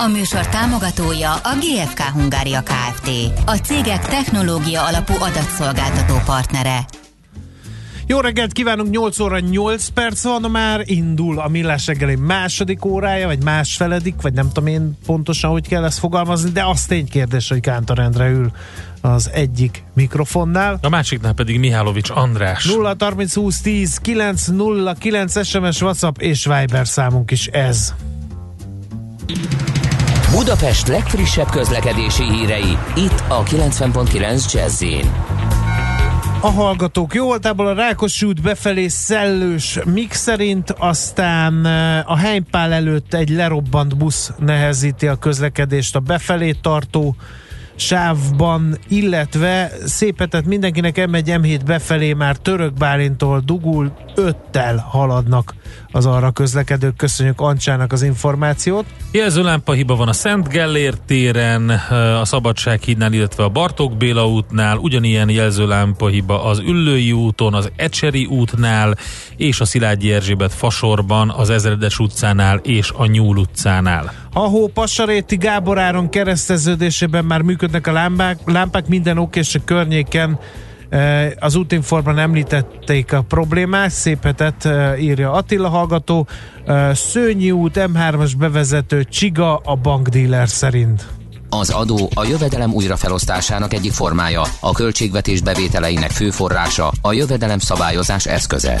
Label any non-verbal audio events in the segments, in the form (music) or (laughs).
A műsor támogatója a GFK Hungária Kft. A cégek technológia alapú adatszolgáltató partnere. Jó reggelt kívánunk, 8 óra 8 perc van, már indul a Millás reggeli második órája, vagy másfeledik, vagy nem tudom én pontosan, hogy kell ezt fogalmazni, de az kérdés, hogy Kántor Endre ül az egyik mikrofonnál. A másiknál pedig Mihálovics András. 0 30 20 10 9 0 9 SMS, WhatsApp és Viber számunk is ez. Budapest legfrissebb közlekedési hírei, itt a 90.9 jazz a hallgatók jó voltából a Rákos út befelé szellős mix szerint, aztán eh, a Heimpál előtt egy lerobbant busz nehezíti a közlekedést a befelé tartó sávban, illetve szépetet mindenkinek M1 M7 befelé már Török Bálintól dugul, öttel haladnak az arra közlekedők. Köszönjük Ancsának az információt. Jelzőlámpa hiba van a Szent Gellért téren, a Szabadság hídnál, illetve a Bartók Béla útnál, ugyanilyen jelzőlámpa hiba az Üllői úton, az Ecseri útnál, és a Szilágyi Erzsébet fasorban, az Ezredes utcánál és a Nyúl utcánál. Ahó Passaréti Gáboráron kereszteződésében már működnek a lámpák, lámpák minden ok és a környéken az útinformban említették a problémát, szép írja Attila hallgató. Szőnyi út, M3-as bevezető, Csiga a bankdíler szerint. Az adó a jövedelem újrafelosztásának egyik formája, a költségvetés bevételeinek fő forrása, a jövedelem szabályozás eszköze.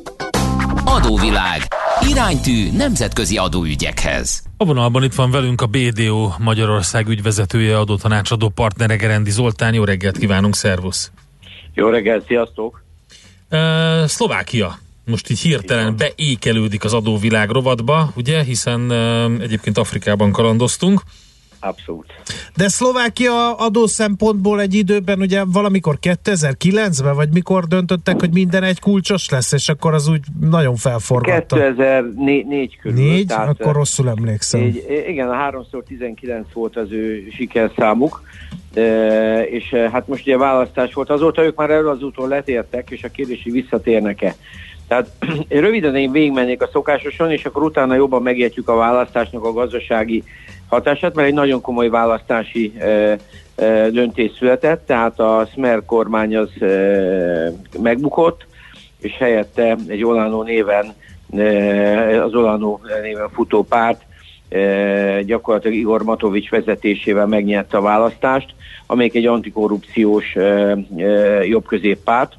Adóvilág. Iránytű nemzetközi adóügyekhez. A vonalban itt van velünk a BDO Magyarország ügyvezetője, adótanácsadó partnere Gerendi Zoltán. Jó reggelt kívánunk, szervusz! Jó reggelt, sziasztok! Uh, Szlovákia most így hirtelen beékelődik az adóvilág rovatba, ugye, hiszen uh, egyébként Afrikában kalandoztunk. Abszolút. De Szlovákia adó szempontból egy időben, ugye valamikor 2009-ben, vagy mikor döntöttek, hogy minden egy kulcsos lesz, és akkor az úgy nagyon felforgatta. 2004 körül. Négy? Tehát, akkor rosszul emlékszem. Négy, igen, a 3x19 volt az ő sikerszámuk, e, és hát most ugye választás volt. Azóta ők már erről az úton letértek, és a kérdés, hogy visszatérnek-e. Tehát (clears throat) röviden én végigmennék a szokásoson, és akkor utána jobban megértjük a választásnak a gazdasági hatását, mert egy nagyon komoly választási e, e, döntés született, tehát a Smer kormány az e, megbukott, és helyette egy Olánó néven, e, az Olánó néven futó párt gyakorlatilag Igor Matovics vezetésével megnyerte a választást, amelyik egy antikorrupciós jobbközéppárt,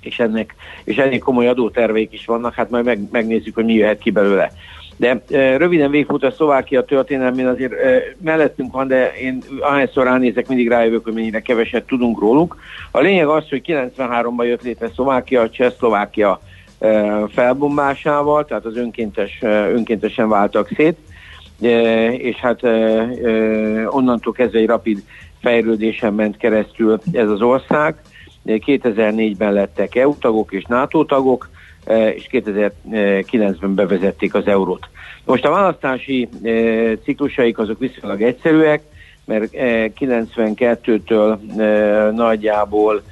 és ennek és ennél komoly adóterveik is vannak, hát majd meg, megnézzük, hogy mi jöhet ki belőle. De röviden végfut a Szlovákia történelmén azért mellettünk van, de én ahányszor ránézek, mindig rájövök, hogy mennyire keveset tudunk róluk. A lényeg az, hogy 93-ban jött létre Szlovákia, Csehszlovákia felbombásával, tehát az önkéntes, önkéntesen váltak szét, és hát onnantól kezdve egy rapid fejlődésen ment keresztül ez az ország. 2004-ben lettek EU tagok és NATO tagok, és 2009-ben bevezették az eurót. Most a választási e, ciklusaik azok viszonylag egyszerűek, mert 92-től e, nagyjából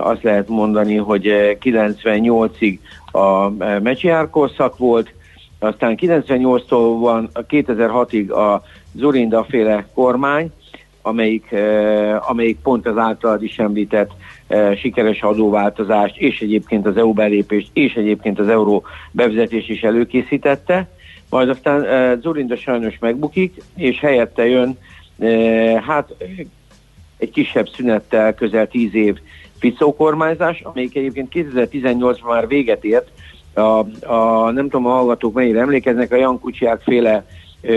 azt lehet mondani, hogy 98-ig a Mecsiár korszak volt, aztán 98-tól van 2006-ig a Zorinda féle kormány, amelyik, amelyik pont az általad is említett sikeres adóváltozást, és egyébként az EU belépést, és egyébként az euró bevezetés is előkészítette. Majd aztán Zorinda sajnos megbukik, és helyette jön hát egy kisebb szünettel közel tíz év Ficó kormányzás, amelyik egyébként 2018-ban már véget ért. A, a, nem tudom, a hallgatók mennyire emlékeznek, a Jan Kucsiák féle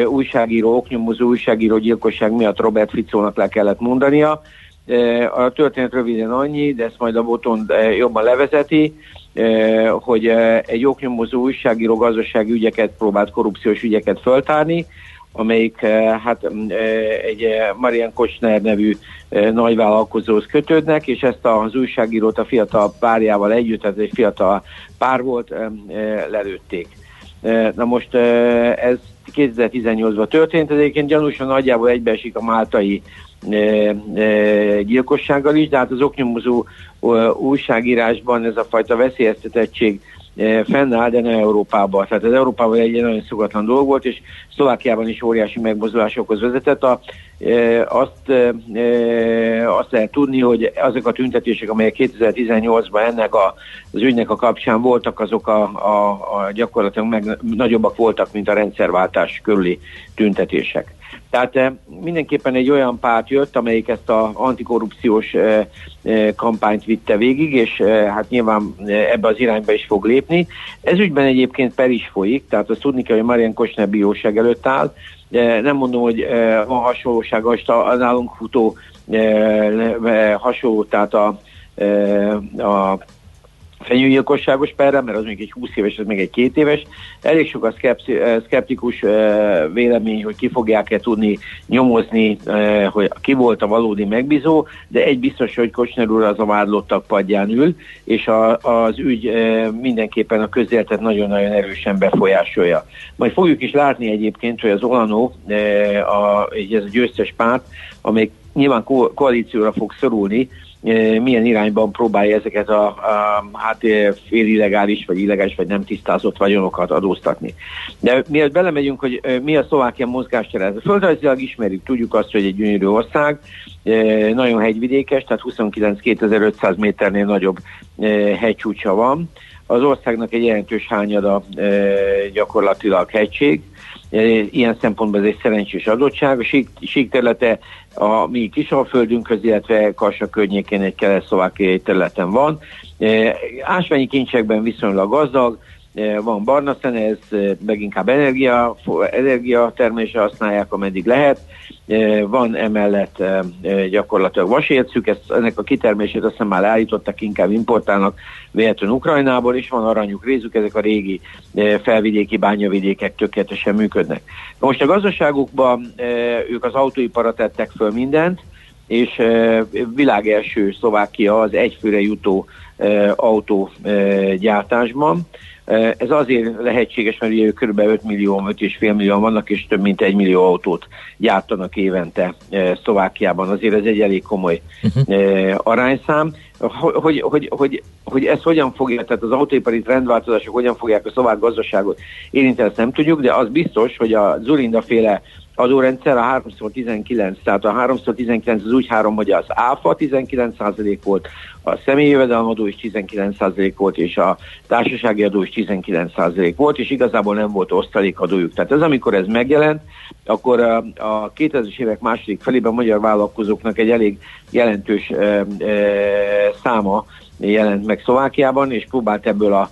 újságíró, oknyomozó újságíró gyilkosság miatt Robert Ficónak le kellett mondania. A történet röviden annyi, de ezt majd a boton jobban levezeti, hogy egy oknyomozó újságíró gazdasági ügyeket próbált korrupciós ügyeket föltárni, amelyik hát egy Marian Kocsner nevű nagyvállalkozóhoz kötődnek, és ezt az újságírót a fiatal párjával együtt, tehát egy fiatal pár volt, lelőtték. Na most ez 2018-ban történt, ez egyébként gyanúsan nagyjából egybeesik a máltai gyilkossággal is, de hát az oknyomozó újságírásban ez a fajta veszélyeztetettség fennáll, de ne Európában. Tehát az Európában egy nagyon szokatlan dolog volt, és Szlovákiában is óriási megmozdulásokhoz vezetett. A, azt, azt lehet tudni, hogy azok a tüntetések, amelyek 2018-ban ennek a, az ügynek a kapcsán voltak, azok a, a, a gyakorlatilag meg, nagyobbak voltak, mint a rendszerváltás körüli tüntetések. Tehát eh, mindenképpen egy olyan párt jött, amelyik ezt a antikorrupciós eh, eh, kampányt vitte végig, és hát nyilván ebbe az irányba is fog lépni. Ez ügyben egyébként per is folyik, tehát azt tudni kell, hogy Marian Kosner bíróság előtt áll. Nem mondom, hogy van hasonlóság, a nálunk futó hasonló, tehát a, a fenyőgyilkosságos perre, mert az még egy 20 éves, ez még egy két éves. Elég sok a eh, szkeptikus vélemény, hogy ki fogják-e tudni nyomozni, hogy ki volt a valódi megbízó, de egy biztos, hogy Kocsner úr az a vádlottak padján ül, és a, az ügy mindenképpen a közéletet nagyon-nagyon erősen befolyásolja. Majd fogjuk is látni egyébként, hogy az Olano, a, ez a győztes párt, amely nyilván ko- koalícióra fog szorulni, milyen irányban próbálja ezeket a, a hát fél illegális, vagy illegális, vagy nem tisztázott vagyonokat adóztatni. De mielőtt belemegyünk, hogy mi a Szlovákia mozgástere, földrajzilag ismerjük, tudjuk azt, hogy egy gyönyörű ország, nagyon hegyvidékes, tehát 29-2500 méternél nagyobb hegycsúcsa van. Az országnak egy jelentős hányada gyakorlatilag hegység, Ilyen szempontból ez egy szerencsés adottság. A sík, sík területe a mi Kisalföldünkhöz, illetve Kassa környékén egy kelet-szlovákiai területen van. Ásványi kincsekben viszonylag gazdag, van barna szene, ez leginkább energia, energia termelésre használják, ameddig lehet. Van emellett gyakorlatilag vasércük, ezt, ennek a kitermését azt hiszem már állítottak, inkább importálnak véletlenül Ukrajnából, és van aranyuk, rézük, ezek a régi felvidéki bányavidékek tökéletesen működnek. Most a gazdaságukban ők az autóipara tettek föl mindent, és világ első Szlovákia az egyfőre jutó autógyártásban. Ez azért lehetséges, mert ugye kb. 5 millió, 5,5 millió vannak, és több mint 1 millió autót gyártanak évente Szlovákiában. Azért ez egy elég komoly uh-huh. arányszám. Hogy, hogy, hogy, hogy ez hogyan fogja, tehát az autóipari trendváltozások hogyan fogják a szlovák gazdaságot érinteni, ezt nem tudjuk, de az biztos, hogy a Zurinda féle adórendszer a 3x19, tehát a 3x19 az úgy három, hogy az áfa 19% volt, a személyi jövedelemadó is 19% volt, és a társasági adó is 19% volt, és igazából nem volt osztalékadójuk. Tehát ez, amikor ez megjelent, akkor a, a 2000-es évek második felében magyar vállalkozóknak egy elég jelentős e, e, száma jelent meg Szlovákiában, és próbált ebből a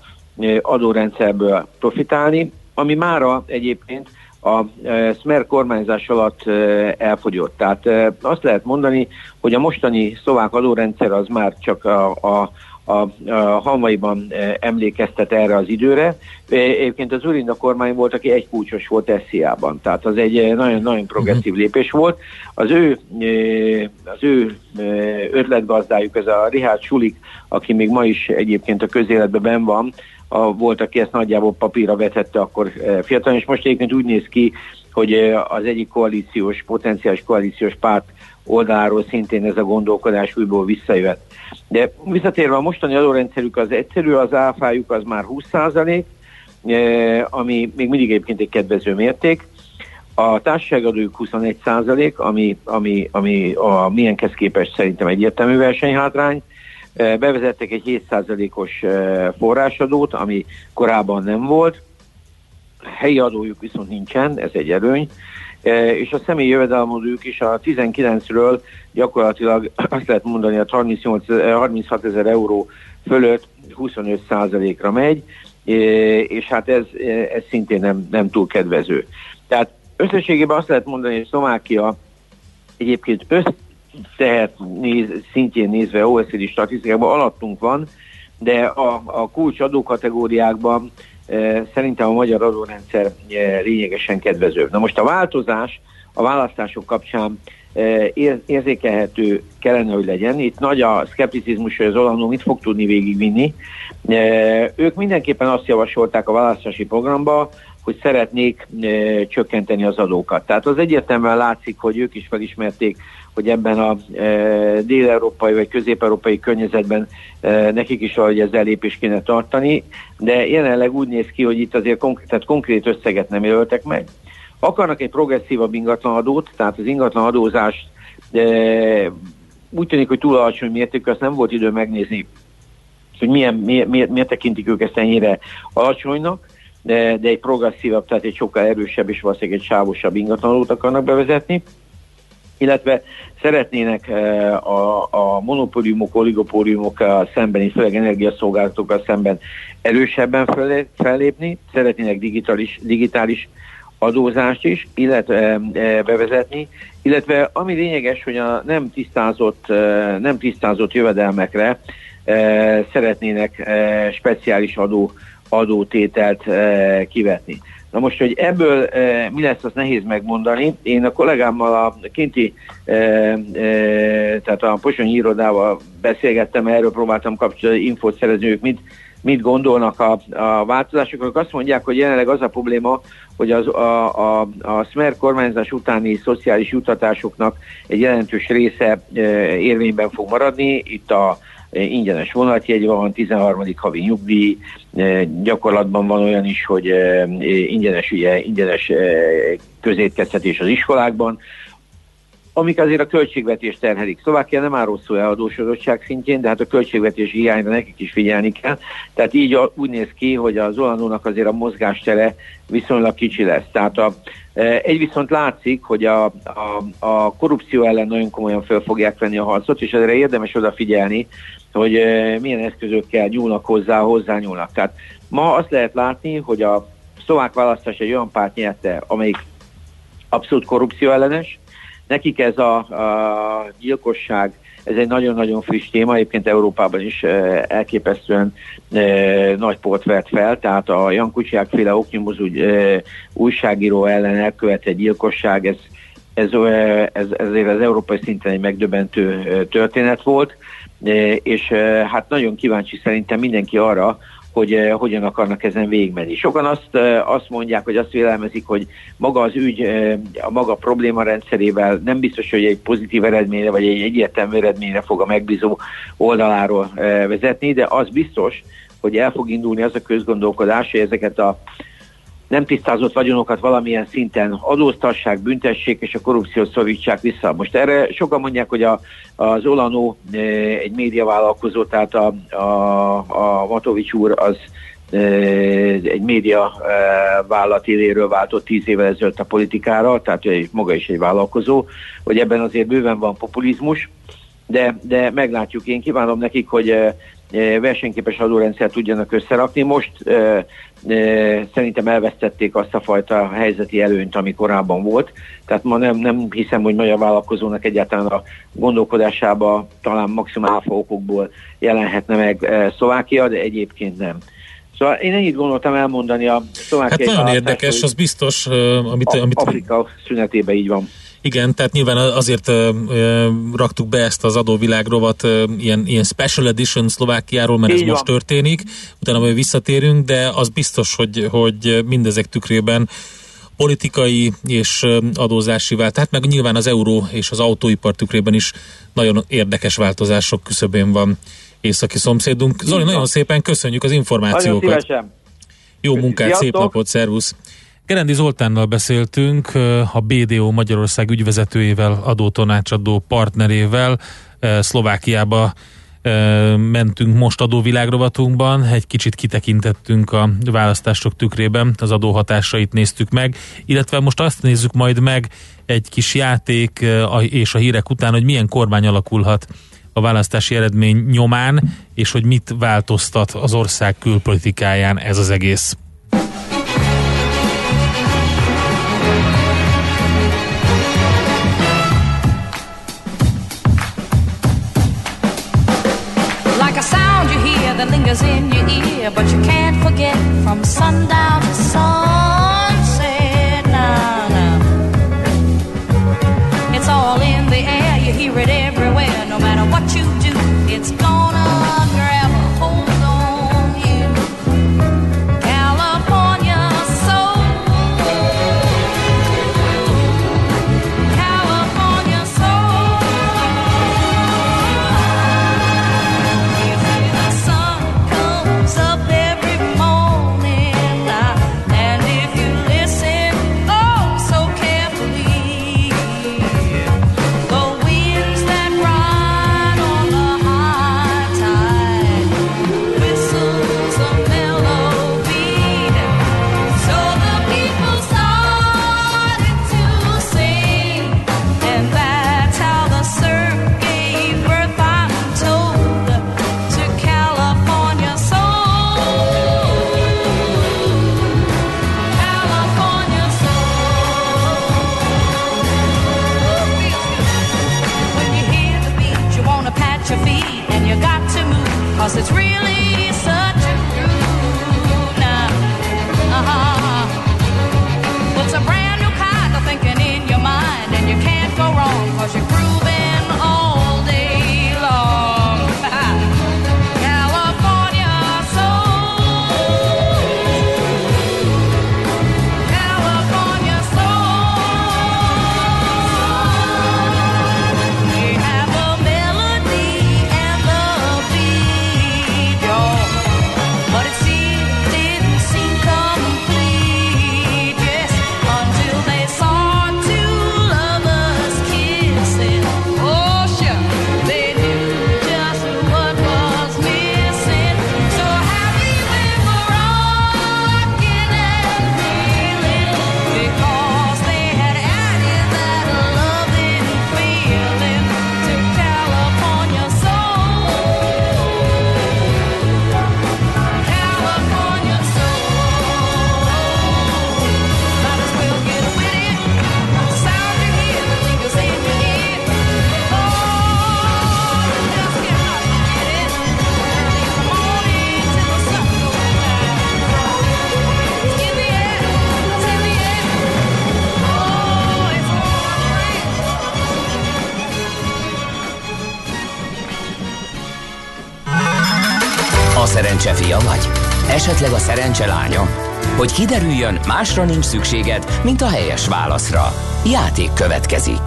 adórendszerből profitálni, ami mára egyébként a e, Smer kormányzás alatt e, elfogyott. Tehát e, azt lehet mondani, hogy a mostani szlovák adórendszer az már csak a, a a, a halmaiban emlékeztet erre az időre. Egyébként az Urinda kormány volt, aki egy kulcsos volt SZIA-ban, tehát az egy nagyon-nagyon progresszív lépés volt. Az ő, az ő ötletgazdájuk, ez a Richard Sulik, aki még ma is egyébként a közéletben ben van, a, volt, aki ezt nagyjából papírra vetette akkor e, fiatal, és most egyébként úgy néz ki, hogy e, az egyik koalíciós, potenciális koalíciós párt oldaláról szintén ez a gondolkodás újból visszajött. De visszatérve a mostani adórendszerük az egyszerű, az áfájuk az már 20 e, ami még mindig egyébként egy kedvező mérték. A társaságadójuk 21 ami, ami, ami a milyenkhez képest szerintem egyértelmű versenyhátrány, Bevezettek egy 7%-os forrásadót, ami korábban nem volt. Helyi adójuk viszont nincsen, ez egy erőny. És a személyi jövedelmodők is a 19-ről gyakorlatilag (clears throat) azt lehet mondani, hogy 38, 36 ezer euró fölött 25%-ra megy, és hát ez, ez szintén nem, nem túl kedvező. Tehát összességében azt lehet mondani, hogy Szlovákia egyébként össztehet néz, szintjén nézve OECD statisztikákban alattunk van, de a, a kulcs adókategóriákban e, szerintem a magyar adórendszer e, lényegesen kedvezőbb. Na most a változás a választások kapcsán e, érzékelhető kellene, hogy legyen. Itt nagy a szkepticizmus, hogy az Olandó mit fog tudni végigvinni. E, ők mindenképpen azt javasolták a választási programba, hogy szeretnék e, csökkenteni az adókat. Tehát az egyértelműen látszik, hogy ők is felismerték, hogy ebben a e, dél-európai vagy közép-európai környezetben e, nekik is valahogy ez elépés kéne tartani, de jelenleg úgy néz ki, hogy itt azért konkrét, tehát konkrét összeget nem jelöltek meg. Akarnak egy progresszívabb ingatlanadót, tehát az ingatlan adózást e, úgy tűnik, hogy túl alacsony mértékű, azt nem volt idő megnézni, hogy milyen, miért, miért, miért tekintik ők ezt ennyire alacsonynak, de, de egy progresszívabb, tehát egy sokkal erősebb és valószínűleg egy sávosabb ingatlanadót akarnak bevezetni illetve szeretnének a, a monopóliumok, oligopóliumokkal szembeni, főleg energiaszolgáltatókkal szemben erősebben fellépni, szeretnének digitális, digitális adózást is, illetve bevezetni, illetve ami lényeges, hogy a nem tisztázott, nem tisztázott jövedelmekre szeretnének speciális adó, adótételt kivetni. Na most, hogy ebből e, mi lesz, azt nehéz megmondani. Én a kollégámmal a kinti, e, e, tehát a posonyi irodával beszélgettem, erről próbáltam kapcsolatban infót szerezni, ők mit, mit gondolnak a, a változásokról. Azt mondják, hogy jelenleg az a probléma, hogy az, a, a, a Smer kormányzás utáni szociális jutatásoknak egy jelentős része e, érvényben fog maradni. Itt a ingyenes vonatjegy van, 13. havi nyugdíj, e, gyakorlatban van olyan is, hogy e, ingyenes, ugye, ingyenes e, közétkeztetés az iskolákban, amik azért a költségvetés terhelik. Szlovákia nem áll rosszul eladósodottság szintjén, de hát a költségvetési hiányra nekik is figyelni kell. Tehát így úgy néz ki, hogy az Olandónak azért a mozgástere viszonylag kicsi lesz. Tehát a, egy viszont látszik, hogy a, a, a korrupció ellen nagyon komolyan föl fogják venni a harcot, és erre érdemes odafigyelni, hogy milyen eszközökkel nyúlnak hozzá, hozzá nyúlnak. Tehát ma azt lehet látni, hogy a szlovák választás egy olyan párt nyerte, amelyik abszolút korrupció ellenes. Nekik ez a, a gyilkosság, ez egy nagyon-nagyon friss téma, egyébként Európában is e, elképesztően e, nagy port vert fel, tehát a Jan Kucsiák féle oknyomozó újságíró ellen elkövetett gyilkosság, ez, ez, ez, ezért az európai szinten egy megdöbbentő történet volt. És hát nagyon kíváncsi szerintem mindenki arra, hogy uh, hogyan akarnak ezen végigmenni. Sokan azt, uh, azt mondják, hogy azt vélelmezik, hogy maga az ügy a maga probléma rendszerével nem biztos, hogy egy pozitív eredményre, vagy egy egyértelmű eredményre fog a megbízó oldaláról vezetni, de az biztos, hogy el fog indulni az a közgondolkodás, hogy ezeket a nem tisztázott vagyonokat valamilyen szinten adóztassák, büntessék, és a korrupciót szorítsák vissza. Most erre sokan mondják, hogy a, az Olano e, egy médiavállalkozó, tehát a, a, a Matovics úr az e, egy média e, vállalat éléről váltott tíz évvel ezelőtt a politikára, tehát maga is egy vállalkozó, hogy ebben azért bőven van populizmus, de, de meglátjuk. Én kívánom nekik, hogy versenyképes adórendszer tudjanak összerakni. Most szerintem elvesztették azt a fajta helyzeti előnyt, ami korábban volt. Tehát ma nem, nem hiszem, hogy magyar vállalkozónak egyáltalán a gondolkodásába talán maximál okokból jelenhetne meg Szlovákia, de egyébként nem. Szóval én ennyit gondoltam elmondani a szlovákiai Hát nagyon érdekes, az biztos, amit, amit... Afrika szünetében így van. Igen, tehát nyilván azért ö, ö, raktuk be ezt az adóvilágrovat ö, ilyen, ilyen special edition Szlovákiáról, mert Így ez van. most történik, utána majd visszatérünk, de az biztos, hogy, hogy mindezek tükrében politikai és adózási vált, tehát meg nyilván az euró és az autóipar tükrében is nagyon érdekes változások küszöbén van északi szomszédunk. Zoli, nagyon szépen köszönjük az információkat. Jó munkát, Sziasztok. szép napot, szervusz! Gerendi Zoltánnal beszéltünk, a BDO Magyarország ügyvezetőjével, adótanácsadó partnerével, Szlovákiába mentünk most adóvilágrovatunkban, egy kicsit kitekintettünk a választások tükrében, az adóhatásait néztük meg, illetve most azt nézzük majd meg egy kis játék és a hírek után, hogy milyen kormány alakulhat a választási eredmény nyomán, és hogy mit változtat az ország külpolitikáján ez az egész. Sundown cause it's really Esetleg a szerencse lánya? Hogy kiderüljön, másra nincs szükséged, mint a helyes válaszra. Játék következik.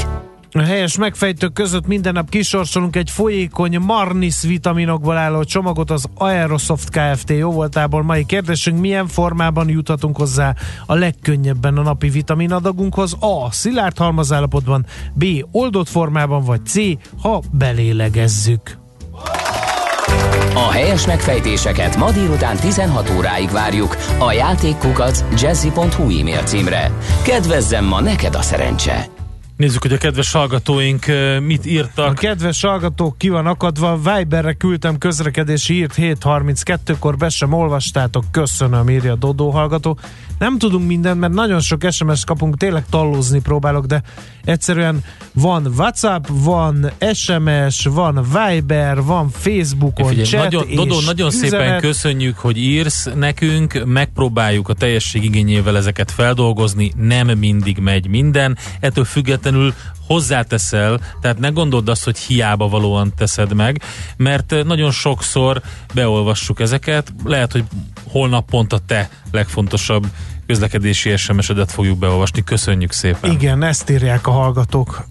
A helyes megfejtők között minden nap kisorsolunk egy folyékony Marnis vitaminokból álló csomagot az Aerosoft Kft. jó voltából. Mai kérdésünk, milyen formában juthatunk hozzá a legkönnyebben a napi vitaminadagunkhoz? A. Szilárd halmazállapotban, B. Oldott formában, vagy C. Ha belélegezzük. A helyes megfejtéseket ma délután 16 óráig várjuk a játékkukac jazzy.hu e-mail címre. Kedvezzem ma neked a szerencse! Nézzük, hogy a kedves hallgatóink mit A írtak. kedves hallgatók ki van akadva, Viberre küldtem közlekedési írt 7.32-kor, be sem olvastátok, köszönöm, írja a Dodó hallgató. Nem tudunk mindent, mert nagyon sok SMS kapunk, tényleg tallózni próbálok, de egyszerűen van WhatsApp, van SMS, van Viber, van Facebookon, Figyelj, chat nagyon, és Dodó, nagyon üzenet. szépen köszönjük, hogy írsz nekünk, megpróbáljuk a teljesség igényével ezeket feldolgozni, nem mindig megy minden, ettől függetlenül hozzáteszel, tehát ne gondold azt, hogy hiába valóan teszed meg, mert nagyon sokszor beolvassuk ezeket, lehet, hogy holnap pont a te legfontosabb közlekedési SMS-edet fogjuk beolvasni. Köszönjük szépen! Igen, ezt írják a hallgatók.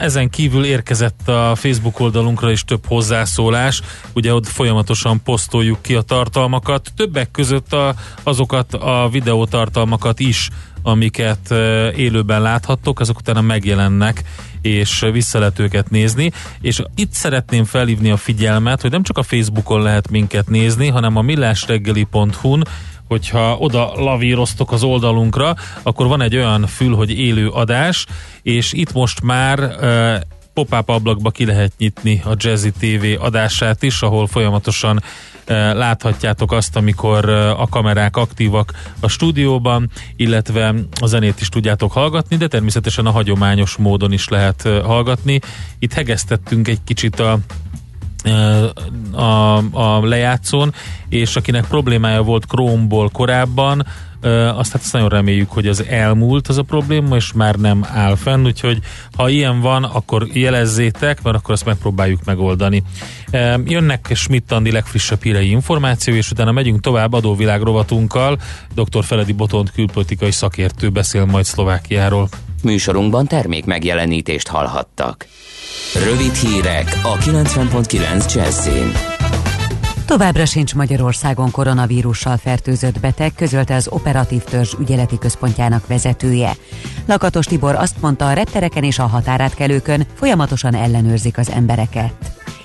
Ezen kívül érkezett a Facebook oldalunkra is több hozzászólás, ugye ott folyamatosan posztoljuk ki a tartalmakat, többek között a, azokat a videótartalmakat is, amiket élőben láthattok, azok utána megjelennek, és vissza lehet őket nézni, és itt szeretném felhívni a figyelmet, hogy nem csak a Facebookon lehet minket nézni, hanem a millásreggeli.hu-n hogyha oda lavíroztok az oldalunkra, akkor van egy olyan fül, hogy élő adás, és itt most már pop-up ablakba ki lehet nyitni a Jazzy TV adását is, ahol folyamatosan láthatjátok azt, amikor uh, a kamerák aktívak a stúdióban, illetve a zenét is tudjátok hallgatni, de természetesen a hagyományos módon is lehet uh, hallgatni. Itt hegesztettünk egy kicsit a a, a lejátszón, és akinek problémája volt Chrome-ból korábban, azt hát azt nagyon reméljük, hogy az elmúlt az a probléma, és már nem áll fenn, úgyhogy ha ilyen van, akkor jelezzétek, mert akkor azt megpróbáljuk megoldani. Jönnek Schmidt Andi legfrissebb hírei információ, és utána megyünk tovább adóvilág rovatunkkal. Dr. Feledi Botont külpolitikai szakértő beszél majd Szlovákiáról. Műsorunkban termék megjelenítést hallhattak. Rövid hírek a 90.9 Jazzin. Továbbra sincs Magyarországon koronavírussal fertőzött beteg, közölte az Operatív Törzs ügyeleti központjának vezetője. Lakatos Tibor azt mondta, a reptereken és a határátkelőkön folyamatosan ellenőrzik az embereket.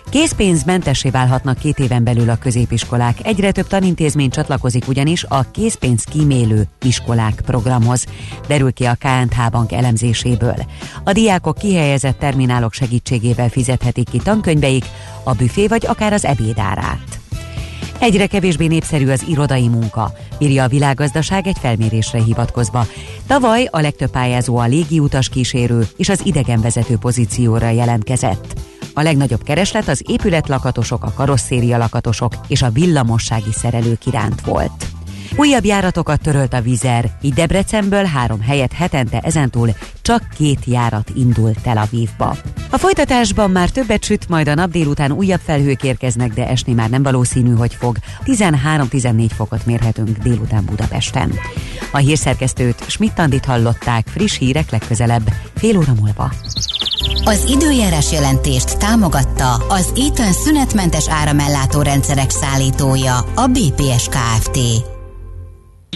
Készpénzmentessé válhatnak két éven belül a középiskolák. Egyre több tanintézmény csatlakozik ugyanis a készpénz kímélő iskolák programhoz, derül ki a KNH Bank elemzéséből. A diákok kihelyezett terminálok segítségével fizethetik ki tankönyveik, a büfé vagy akár az ebédárát. Egyre kevésbé népszerű az irodai munka, írja a világgazdaság egy felmérésre hivatkozva. Tavaly a legtöbb pályázó a légiutas kísérő és az idegenvezető pozícióra jelentkezett. A legnagyobb kereslet az épületlakatosok, a karosszéria lakatosok és a villamossági szerelők iránt volt. Újabb járatokat törölt a Vizer, így Debrecenből három helyet hetente ezentúl csak két járat indul Tel Avivba. A folytatásban már többet süt, majd a nap délután újabb felhők érkeznek, de esni már nem valószínű, hogy fog. 13-14 fokot mérhetünk délután Budapesten. A hírszerkesztőt Schmidt-Andit hallották, friss hírek legközelebb, fél óra múlva. Az időjárás jelentést támogatta az Eaton szünetmentes áramellátó rendszerek szállítója, a BPS Kft.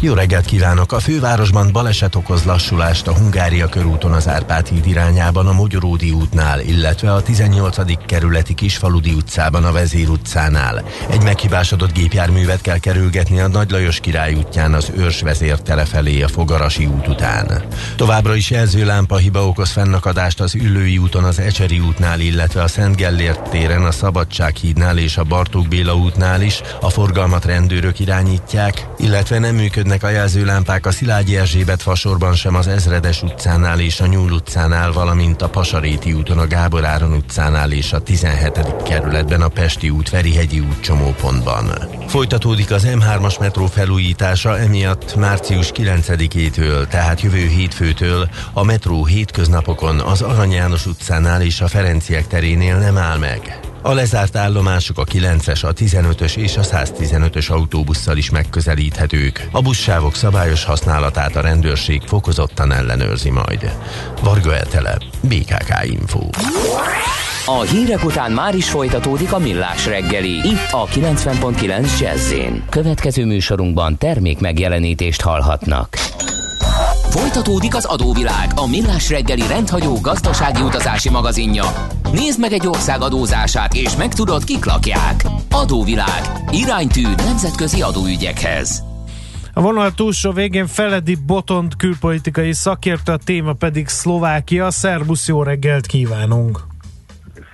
Jó reggelt kívánok! A fővárosban baleset okoz lassulást a Hungária körúton az Árpád híd irányában a Mogyoródi útnál, illetve a 18. kerületi Kisfaludi utcában a Vezér utcánál. Egy meghibásodott gépjárművet kell kerülgetni a Nagy Lajos király útján az Őrs vezértele felé a Fogarasi út után. Továbbra is jelzőlámpa hiba okoz fennakadást az Üllői úton az Ecseri útnál, illetve a Szent Gellért téren a Szabadság hídnál és a Bartók Béla útnál is. A forgalmat rendőrök irányítják, illetve nem működnek a jelzőlámpák a Szilágyi Erzsébet fasorban sem az Ezredes utcánál és a Nyúl utcánál, valamint a Pasaréti úton a Gábor Áron utcánál és a 17. kerületben a Pesti út Ferihegyi út csomópontban. Folytatódik az M3-as metró felújítása, emiatt március 9-től, tehát jövő hétfőtől a metró hétköznapokon az Arany János utcánál és a Ferenciek terénél nem áll meg. A lezárt állomások a 9-es, a 15-ös és a 115-ös autóbusszal is megközelíthetők. A buszsávok szabályos használatát a rendőrség fokozottan ellenőrzi majd. Varga Etele, BKK Info. A hírek után már is folytatódik a millás reggeli, itt a 90.9 jazz Következő műsorunkban termék megjelenítést hallhatnak. Folytatódik az adóvilág, a millás reggeli rendhagyó gazdasági utazási magazinja. Nézd meg egy ország adózását, és megtudod, kik lakják. Adóvilág. Iránytű nemzetközi adóügyekhez. A vonal túlsó végén Feledi Botont külpolitikai szakértő, a téma pedig Szlovákia. Szerbusz, jó reggelt kívánunk!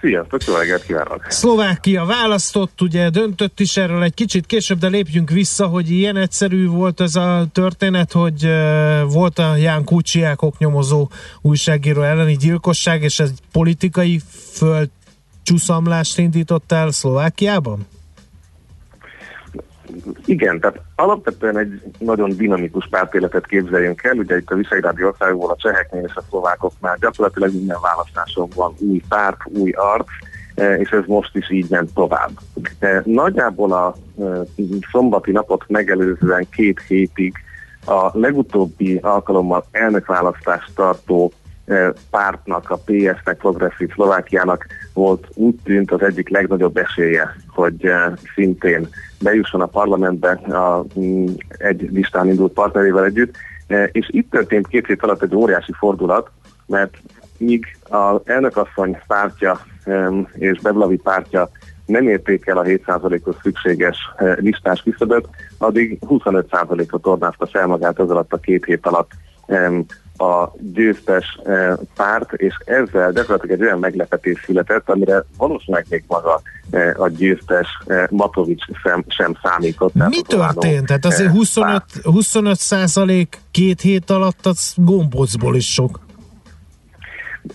Sziasztok, jó reggelt kívánok! Szlovákia választott, ugye döntött is erről egy kicsit később, de lépjünk vissza, hogy ilyen egyszerű volt ez a történet, hogy volt a Ján Kucsiák oknyomozó újságíró elleni gyilkosság, és ez politikai földcsúszamlást indított el Szlovákiában? Igen, tehát alapvetően egy nagyon dinamikus pártéletet képzeljünk el, ugye itt a Visegrádi országokból a cseheknél és a szlovákoknál gyakorlatilag minden választáson van új párt, új arc, eh, és ez most is így ment tovább. Nagyjából a eh, szombati napot megelőzően két hétig a legutóbbi alkalommal elnökválasztást tartó pártnak, a PS-nek, Progresszív Szlovákiának volt úgy tűnt az egyik legnagyobb esélye, hogy szintén bejusson a parlamentbe a, mm, egy listán indult partnerével együtt, és itt történt két hét alatt egy óriási fordulat, mert míg az elnökasszony pártja és Beblavi pártja nem érték el a 7%-os szükséges listás küszöböt, addig 25%-ot tornázta fel magát az alatt a két hét alatt a győztes eh, párt, és ezzel gyakorlatilag egy olyan meglepetés született, amire valószínűleg még maga eh, a győztes eh, Matovics sem, sem számított. Mi történt? Tehát azért eh, 25, 25 százalék két hét alatt az gombócból is sok.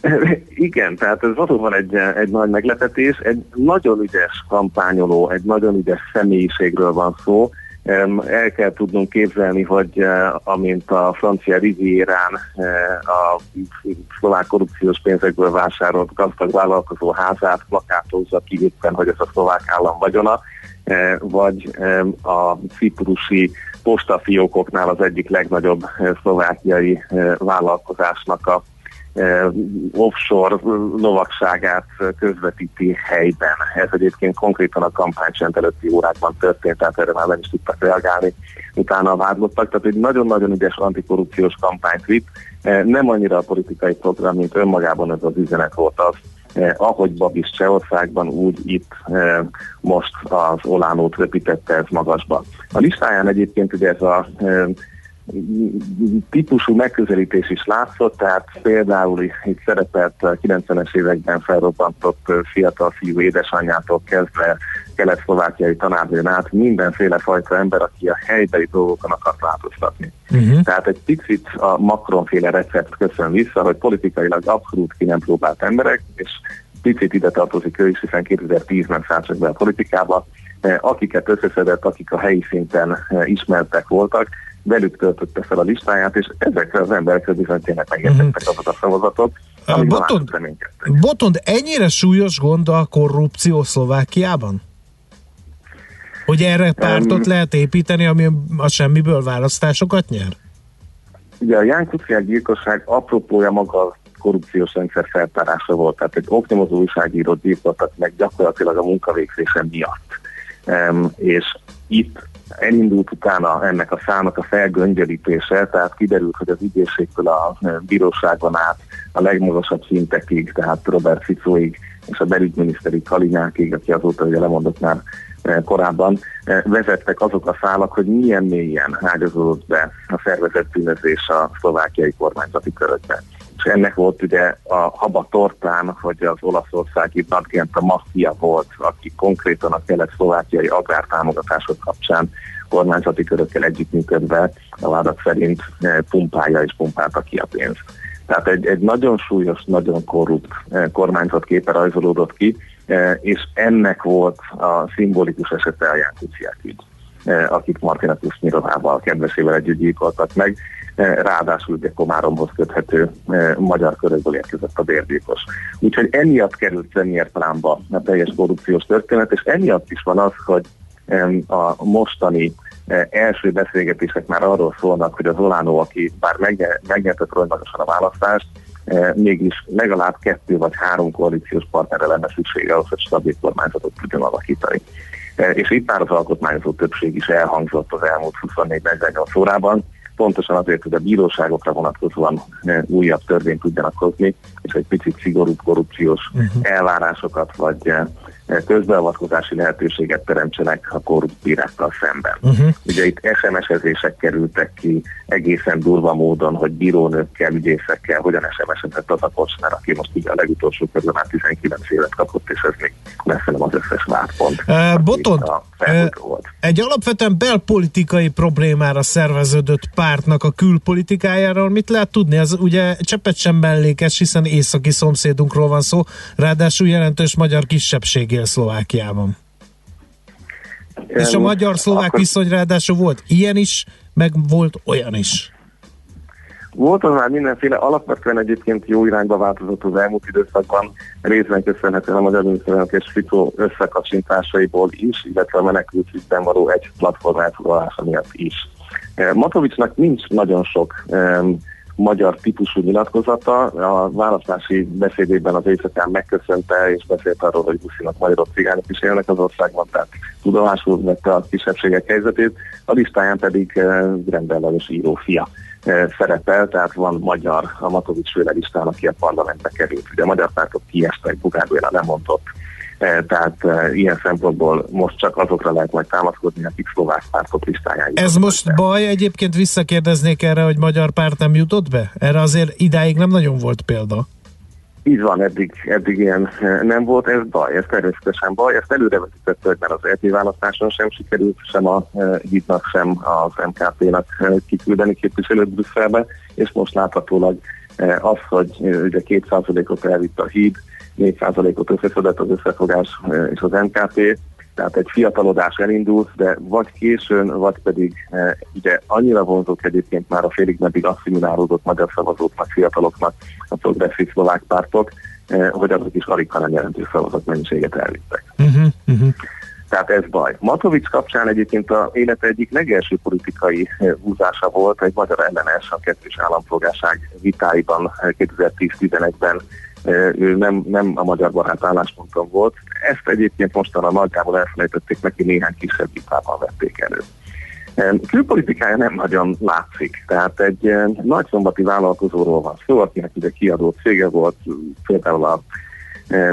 (laughs) Igen, tehát ez valóban egy, egy nagy meglepetés, egy nagyon ügyes kampányoló, egy nagyon ügyes személyiségről van szó. El kell tudnunk képzelni, hogy eh, amint a francia Rivierán eh, a szlovák korrupciós pénzekből vásárolt gazdag vállalkozó házát plakátózza ki éppen, hogy ez a szlovák állam vagyona, eh, vagy a ciprusi postafiókoknál az egyik legnagyobb szlovákiai vállalkozásnak a offshore lovagságát közvetíti helyben. Ez egyébként konkrétan a kampánycsend előtti órákban történt, tehát erre már nem is tudtak reagálni utána a vádlottak. Tehát egy nagyon-nagyon ügyes antikorrupciós kampányt vitt. Nem annyira a politikai program, mint önmagában ez az üzenet volt az, Eh, ahogy Babis Csehországban, úgy itt eh, most az Olánót röpítette ez magasba. A listáján egyébként ugye ez a eh, típusú megközelítés is látszott, tehát például itt szerepelt a 90-es években felrobbantott fiatal fiú édesanyjától kezdve kelet-szlovákiai tanárnőn át mindenféle fajta ember, aki a helybeli dolgokon akar változtatni. Uh-huh. Tehát egy picit a Macron-féle recept köszön vissza, hogy politikailag abszolút ki nem próbált emberek, és picit ide tartozik ő is, hiszen 2010-ben szállt be a politikába, Eh, akiket összeszedett, akik a helyi szinten eh, ismertek voltak, velük töltötte fel a listáját, és ezekre az emberekre bizony tényleg megértettek azok a szavazatot, amikben Botond. Botond, ennyire súlyos gond a korrupció Szlovákiában? Hogy erre pártot Um, lehet építeni, ami a semmiből választásokat nyer? Ugye a Ján Kuciák gyilkosság apropója maga a korrupciós rendszer feltárása volt, tehát egy oknyomozó újságírót gyilkoltak meg gyakorlatilag a munkavégzése miatt. Um, és itt elindult utána ennek a számnak a felgöngyölítése, tehát kiderült, hogy az ügyészségtől a bíróságon át a legmagasabb szintekig, tehát Robert Ficóig és a belügyminiszteri Kalinákig, aki azóta ugye lemondott már korábban, vezettek azok a szálak, hogy milyen mélyen ágyazódott be a szervezett bűnözés a szlovákiai kormányzati körökben. És ennek volt ugye a haba tortán, hogy az olaszországi Nadgent a maffia volt, aki konkrétan a kelet-szlovákiai agrártámogatások kapcsán kormányzati körökkel együttműködve a vádak szerint eh, pumpálja és pumpálta ki a pénzt. Tehát egy, egy nagyon súlyos, nagyon korrupt eh, kormányzat képe rajzolódott ki, eh, és ennek volt a szimbolikus esete a Ján Kuciák ügy eh, akit Martina Tusnyirovával kedvesével együtt gyilkoltak meg. Eh, Ráadásul ugye Komáromhoz köthető eh, magyar körökből érkezett a bérgyilkos. Úgyhogy emiatt került személyerplánba a teljes korrupciós történet, és emiatt is van az, hogy a mostani első beszélgetések már arról szólnak, hogy az Olánó, aki bár megnyerte folyamatosan a választást, mégis legalább kettő vagy három koalíciós partnerre lenne szüksége ahhoz, hogy stabil kormányzatot tudjon alakítani. Eh, És itt már az alkotmányozó többség is elhangzott az elmúlt 24-48 órában, pontosan azért, hogy a bíróságokra vonatkozóan eh, újabb törvényt tudjanak hozni, és egy picit szigorúbb korrupciós elvárásokat vagy eh, közbeavatkozási lehetőséget teremtsenek a korrupt bírákkal szemben. Uh-huh. Ugye itt SMS-ezések kerültek ki egészen durva módon, hogy bírónőkkel, ügyészekkel hogyan SMS-ezett az a Kocsner, aki most ugye a legutolsó körül már 19 évet kapott, és ez még messze nem az összes vádpont. Uh, Botond, volt. Egy alapvetően belpolitikai problémára szerveződött pártnak a külpolitikájáról mit lehet tudni? Az ugye cseppet sem mellékes, hiszen északi szomszédunkról van szó, ráadásul jelentős magyar kisebbség él Szlovákiában. És a magyar-szlovák akkor- viszony ráadásul volt ilyen is, meg volt olyan is. Volt az már mindenféle, alapvetően egyébként jó irányba változott az elmúlt időszakban, részben köszönhetően a Magyar Miniszterelnök és Ficó összekacsintásaiból is, illetve a menekült ügyben való egy platform elfoglalása miatt is. Eh, Matovicsnak nincs nagyon sok um, magyar típusú nyilatkozata. A választási beszédében az éjszakán megköszönte és beszélt arról, hogy buszinak magyarok cigányok is élnek az országban, tehát tudomásul vette a kisebbségek helyzetét. A listáján pedig uh, rendellenes író fia eh, szerepel, tehát van magyar a Matovics féle listán, aki a parlamentbe került. Ugye a magyar pártok kiestek, Bugár Béla lemondott, Eh, Tehát eh, ilyen szempontból most csak azokra lehet majd támaszkodni, akik szlovák pártok listáján. Ez most baj, egyébként visszakérdeznék erre, hogy magyar párt nem jutott be? Erre azért idáig nem nagyon volt példa. Így van, eddig, eddig ilyen eh, nem volt, ez baj, ez természetesen baj, ezt előrevetítette, hogy már az EP választáson sem sikerült, sem a HIT-nak, sem az MKP-nak kiküldeni képviselőt Brüsszelbe, és most láthatólag az, hogy ugye 2%-ot elvitt a HID, 4%-ot összeszedett az összefogás eh, és az MKP, tehát egy fiatalodás elindult, de vagy későn, vagy pedig e, ugye annyira vonzók egyébként már a félig meddig asszimilálódott magyar szavazóknak, fiataloknak a progresszív szlovák pártok, e, hogy azok is alig, hanem jelentős szavazat mennyiséget elvittek. Uh-huh, uh-huh. Tehát ez baj. Matovics kapcsán egyébként a élete egyik legelső politikai eh, húzása volt egy magyar ellenes a kettős állampolgárság vitáiban eh, 2010-11-ben eh, ő nem, nem a magyar barát állásponton volt. Ezt egyébként mostanra nagyjából elfelejtették neki, néhány kisebb vitában vették elő. Külpolitikája nem nagyon látszik, tehát egy eh, nagyszombati vállalkozóról van szó, akinek ugye kiadó cége volt, például a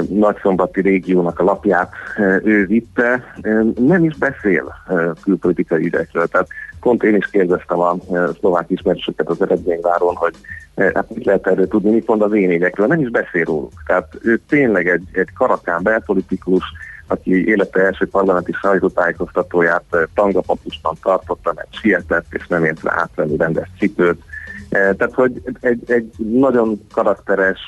nagyszombati régiónak a lapját ő vitte, nem is beszél külpolitikai ügyekről. Tehát pont én is kérdeztem a eh, szlovák ismerősöket az eredményváron, hogy eh, hát mit lehet erről tudni, mit mond az én ügyekről, nem is beszél róluk. Tehát ő tényleg egy, egy karakán belpolitikus, aki élete első parlamenti sajtótájékoztatóját eh, tangapapusban tartotta, mert sietett, és nem ért rá átvenni rendes cipőt. Eh, Tehát, hogy egy, egy nagyon karakteres,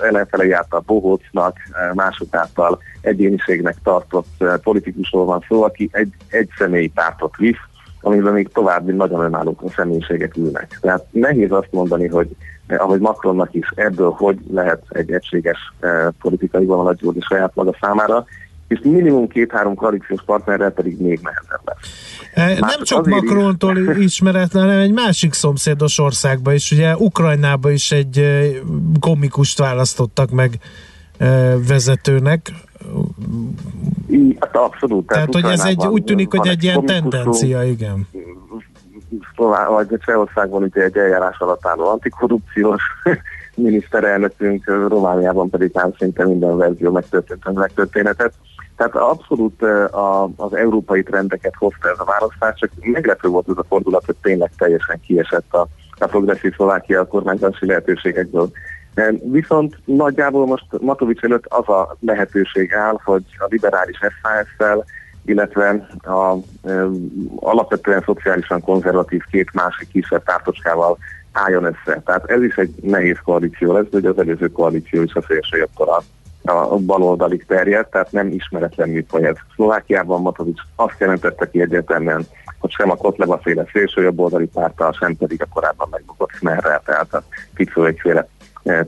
ellenfele járt a bohócnak, mások által egyéniségnek tartott politikusról van szó, aki egy, egy személyi pártot visz, amiben még további nagyon önálló személyiségek ülnek. Tehát nehéz azt mondani, hogy eh, ahogy Macronnak is ebből hogy lehet egy egységes eh, politikai vonalat gyúrni saját maga számára, és minimum két-három koalíciós partnerrel pedig még nehezebb lesz. Eh, Már Nem csak azért is. Macrontól (laughs) ismeretlen, hanem egy másik szomszédos országba is. Ugye Ukrajnába is egy eh, komikust választottak meg eh, vezetőnek. Hát abszolút. Tehát, hogy ez egy, úgy tűnik, hogy egy ilyen tendencia, igen. Szlová- vagy Csehországban ugye egy eljárás alatt álló antikorrupciós (laughs) miniszterelnökünk, Romániában pedig már szinte minden verzió megtörtént az megtörténetet. Tehát abszolút a, az európai trendeket hozta ez a választás, csak meglepő volt ez a fordulat, hogy tényleg teljesen kiesett a, a progresszív Szlovákia a kormányzási lehetőségekből. Viszont nagyjából most Matovics előtt az a lehetőség áll, hogy a liberális SZSZ-szel, illetve a e, alapvetően szociálisan konzervatív két másik kisebb pártocskával álljon össze. Tehát ez is egy nehéz koalíció lesz, ugye az előző koalíció is a szélső jobbtól a, a baloldalig terjedt, tehát nem ismeretlen műfaj ez. Szlovákiában Matovics azt jelentette ki egyértelműen, hogy sem a Kotleba féle szélső jobboldali párttal, sem pedig a korábban megbukott Smerrel, tehát a Ficó egyféle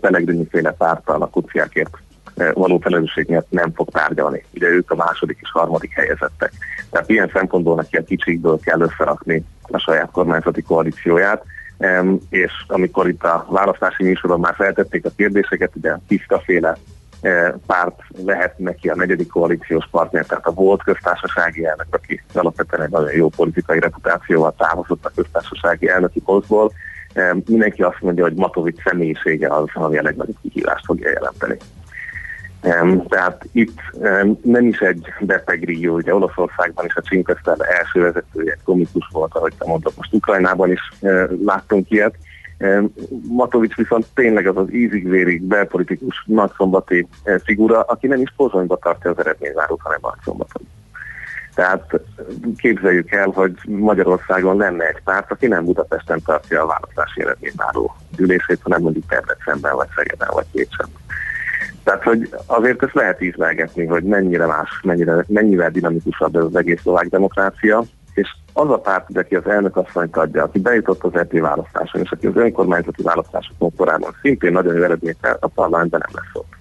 Pellegrini féle párttal a kuciákért e, való felelősség miatt nem fog tárgyalni. Ugye ők a második és harmadik helyezettek. Tehát ilyen szempontból neki a kicsikből kell összerakni a saját kormányzati koalícióját, és amikor itt a választási műsoron már feltették a kérdéseket, ugye a Tiszkaféle eh, párt lehet neki a negyedik koalíciós partner, tehát a volt köztársasági elnök, aki alapvetően egy nagyon jó politikai reputációval távozott a köztársasági elnöki posztból. Mindenki azt mondja, hogy Matovics személyisége az, ami a legnagyobb kihívást fogja jelenteni. Tehát itt em, nem is egy betegrió, ugye Olaszországban is a Csinkesztel első vezetője egy komikus volt, ahogy te mondod, most Ukrajnában is e, láttunk ilyet. Matovics viszont tényleg az az ízig-vérig belpolitikus nagyszombati e, figura, aki nem is pozsonyba tartja az eredményvárót, hanem nagyszombaton. Tehát képzeljük el, hogy Magyarországon lenne egy párt, aki nem Budapesten tartja a választási eredményváró ülését, hanem mondjuk Debrecenben, vagy Szegeden, vagy Pécsen. Tehát, hogy azért ezt lehet ízlelgetni, hogy mennyire más, mennyire, mennyivel dinamikusabb ez az egész szlovák demokrácia, és az a párt, aki az elnökasszonyt adja, aki bejutott az EP választáson, és aki az önkormányzati választásokon korábban szintén nagyon jó eredményt a parlamentben nem lesz ott.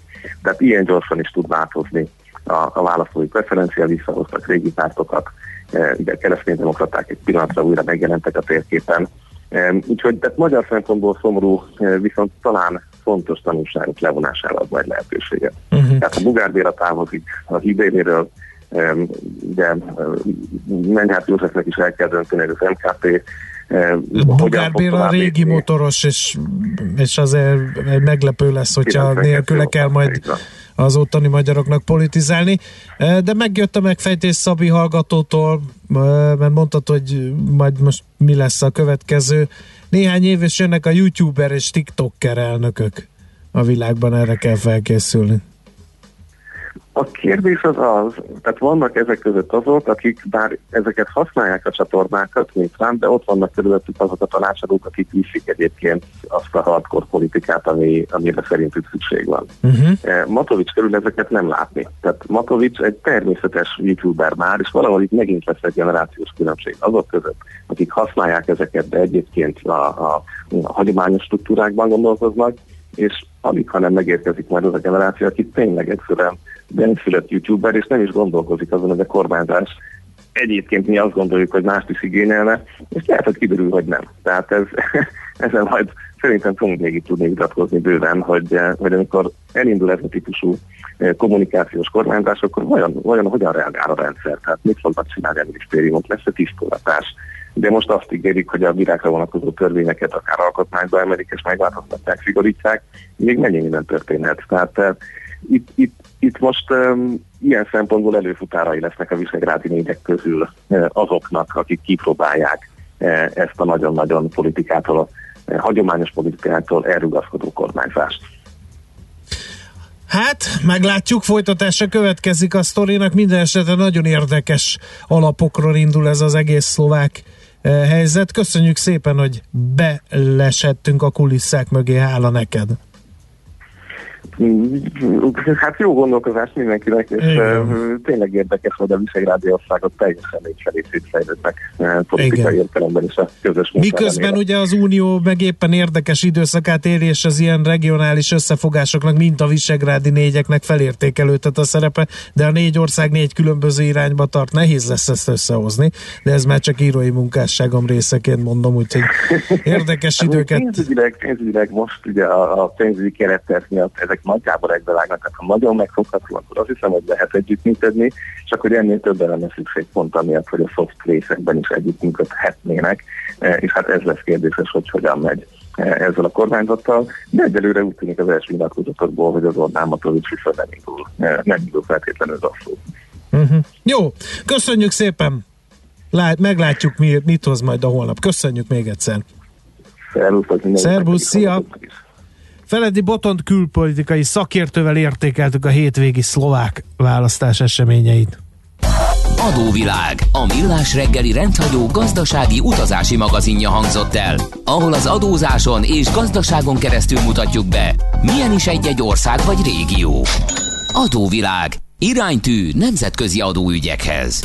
Tehát ilyen gyorsan is tud változni a, a választói preferencia, visszahoztak régi pártokat, e, ugye kereszténydemokraták egy pillanatra újra megjelentek a térképen. E, úgyhogy tehát magyar szempontból szomorú, e, viszont talán fontos tanulságok levonására ad majd lehetőséget. Uh-huh. Tehát a Bugár Béla távozik a hibéléről, ugye um, Mennyhárt Józsefnek is el kell dönteni, hogy az MKP Bogár Béla a régi motoros, és, és azért meglepő lesz, hogyha 92 nélküle kell majd. Az ottani magyaroknak politizálni. De megjött a megfejtés Szabi hallgatótól, mert mondtad, hogy majd most mi lesz a következő. Néhány év és jönnek a youtuber és tiktoker elnökök a világban, erre kell felkészülni. A kérdés az az, tehát vannak ezek között azok, akik bár ezeket használják a csatornákat, mint rám, de ott vannak körülöttük azok a tanácsadók, akik viszik egyébként azt a hardcore politikát, ami, amire szerintük szükség van. Uh-huh. Matovics körül ezeket nem látni. Tehát Matovics egy természetes youtuber már, és valahol itt megint lesz egy generációs különbség azok között, akik használják ezeket, de egyébként a, a, a hagyományos struktúrákban gondolkoznak, és alig, hanem megérkezik majd az a generáció, aki tényleg egyszerűen benszülött youtuber, és nem is gondolkozik azon, hogy a kormányzás egyébként mi azt gondoljuk, hogy mást is igényelne, és lehet, hogy kiderül, hogy nem. Tehát ez, (laughs) ezen majd szerintem fogunk még itt tudni vitatkozni bőven, hogy, eh, hogy amikor elindul ez a típusú eh, kommunikációs kormányzás, akkor vajon, vajon hogyan reagál a rendszer? Tehát mit fognak csinálni a minisztériumok? Lesz-e tisztogatás? De most azt ígérik, hogy a virágra vonatkozó törvényeket akár alkotmányba emelik és megváltoztatják, szigorítják, még mennyi minden történhet. Tehát eh, itt, itt, itt most um, ilyen szempontból előfutárai lesznek a visegrádi négyek közül eh, azoknak, akik kipróbálják eh, ezt a nagyon-nagyon politikától, eh, hagyományos politikától elrugaszkodó kormányzást. Hát, meglátjuk, folytatása következik a sztorinak. Minden esetre nagyon érdekes alapokról indul ez az egész szlovák helyzet. Köszönjük szépen, hogy belesettünk a kulisszák mögé, hála neked. Mm, Hát jó gondolkozás mindenkinek, és Igen. tényleg érdekes, hogy a visegrádi országok teljesen négyfelé szétfejlődnek uh, politikai Igen. értelemben is a közös Miközben ellenére. ugye az Unió meg éppen érdekes időszakát éli, és az ilyen regionális összefogásoknak, mint a visegrádi négyeknek felértékelődhet a szerepe, de a négy ország négy különböző irányba tart. Nehéz lesz ezt összehozni, de ez már csak írói munkásságom részeként mondom, úgyhogy (laughs) érdekes Hát időket. Pénzügyileg, pénzügyileg most ugye a, a pénzügyi keretek miatt ezek nagyjából egybevágnak, tehát ha nagyon megfogható, akkor azt hiszem, hogy lehet együttműködni, csak hogy ennél többen lenne szükség pont amiatt, hogy a soft részekben is együttműködhetnének, Eh, és hát ez lesz kérdéses, hogy hogyan megy eh, ezzel a kormányzattal, de egyelőre úgy tűnik az első nyilatkozatokból, hogy az Orbán Matovics vissza nem indul, eh, nem indul feltétlenül rosszul. Uh-huh. Jó, köszönjük szépen! Lát, meglátjuk, mi, mit hoz majd a holnap. Köszönjük még egyszer. Szervusz, Szervusz, szia! Feledi Botont külpolitikai szakértővel értékeltük a hétvégi szlovák választás eseményeit. Adóvilág, a millás reggeli rendhagyó gazdasági utazási magazinja hangzott el, ahol az adózáson és gazdaságon keresztül mutatjuk be, milyen is egy-egy ország vagy régió. Adóvilág, iránytű nemzetközi adóügyekhez.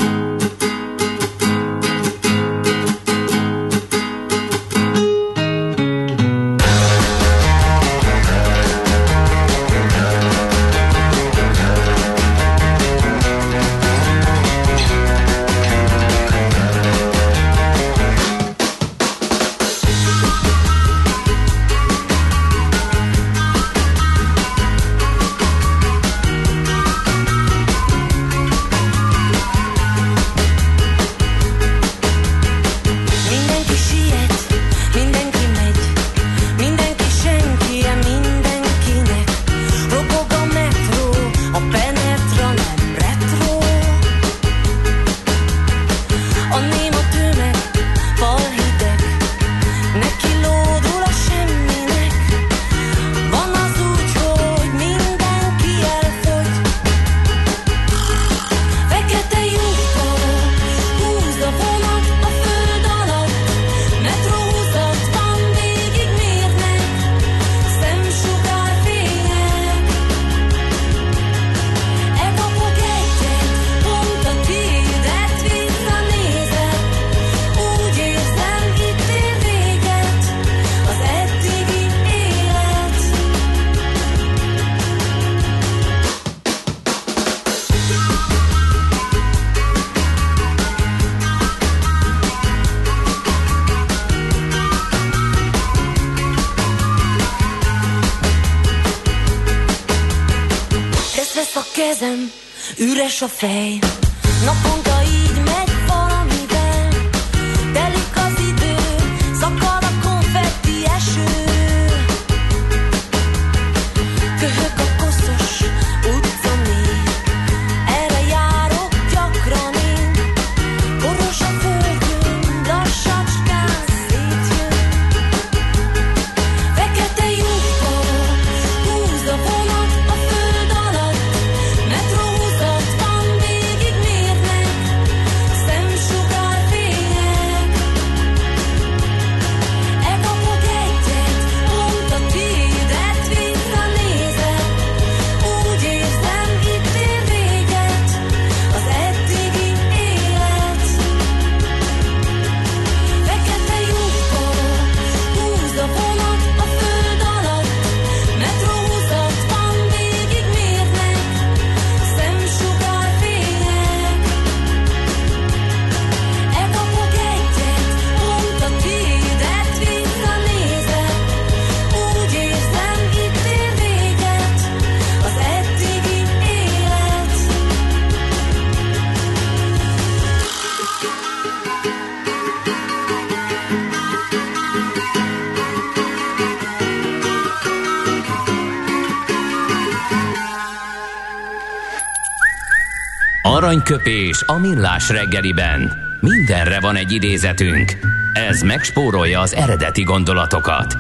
Üres a Aranyköpés a millás reggeliben. Mindenre van egy idézetünk. Ez megspórolja az eredeti gondolatokat.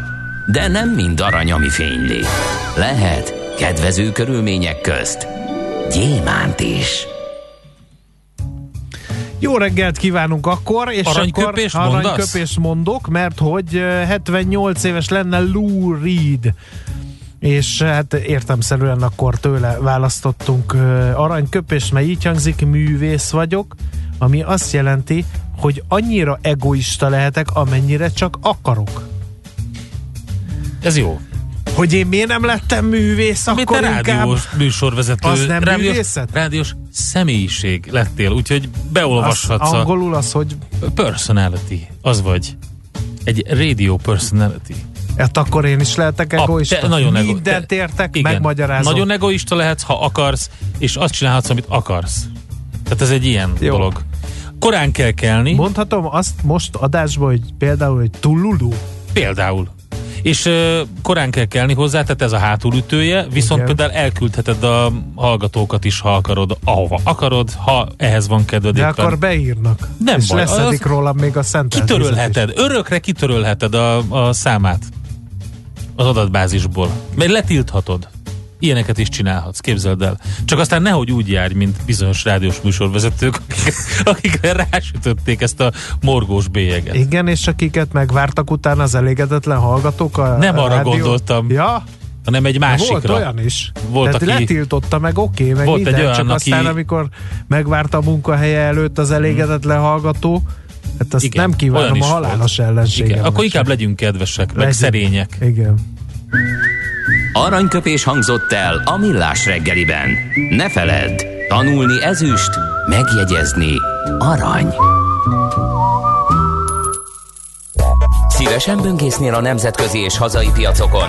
De nem mind arany, ami fényli. Lehet kedvező körülmények közt gyémánt is. Jó reggelt kívánunk akkor, és Aranyköpést akkor mondasz? aranyköpést mondok, mert hogy eh, 78 éves lenne Lou Reed, és eh, hát értemszerűen akkor tőle választottunk eh, aranyköpést, mert így hangzik, művész vagyok, ami azt jelenti, hogy annyira egoista lehetek, amennyire csak akarok. Ez jó. Hogy én miért nem lettem művész, te akkor inkább... rádiós műsorvezető, Az nem rádiós, művészet? rádiós személyiség lettél, úgyhogy Az, beolvashatsz a angolul az, hogy personality, az vagy. Egy radio personality. Hát akkor én is lehetek A- egoista. te nagyon ego- Mindent te- értek, igen. megmagyarázom. Nagyon egoista lehetsz, ha akarsz, és azt csinálhatsz, amit akarsz. Tehát ez egy ilyen Jó. dolog. Korán kell kelni, Mondhatom azt most adásban, hogy például, hogy Tululu. például. És korán kell kelni hozzá, tehát ez a hátulütője, viszont Igen. például elküldheted a hallgatókat is, ha akarod, ahova akarod, ha ehhez van kedved. De éppen. akkor beírnak. Nem és baj, leszedik az- rólam még a szentelt Kitörölheted, örökre kitörölheted a, a számát az adatbázisból. Mert letilthatod. Ilyeneket is csinálhatsz, képzeld el. Csak aztán nehogy úgy járj, mint bizonyos rádiós műsorvezetők, akik, akikre rásütötték ezt a morgós bélyeget. Igen, és akiket megvártak utána az elégedetlen hallgatók a Nem a arra rádió... gondoltam. Ja, hanem egy másikra. volt olyan is. Volt, Tehát aki- letiltotta meg, oké, okay, meg Volt egy minden, olyan, csak aki- aztán amikor megvárta a munkahelye előtt az elégedetlen hallgató, hát azt Igen, nem kívánom a halálos ellenségem. Igen. Akkor inkább legyünk kedvesek, meg Legyünk. szerények. Igen. Aranyköpés hangzott el a millás reggeliben. Ne feledd, tanulni ezüst, megjegyezni arany. Szívesen böngésznél a nemzetközi és hazai piacokon?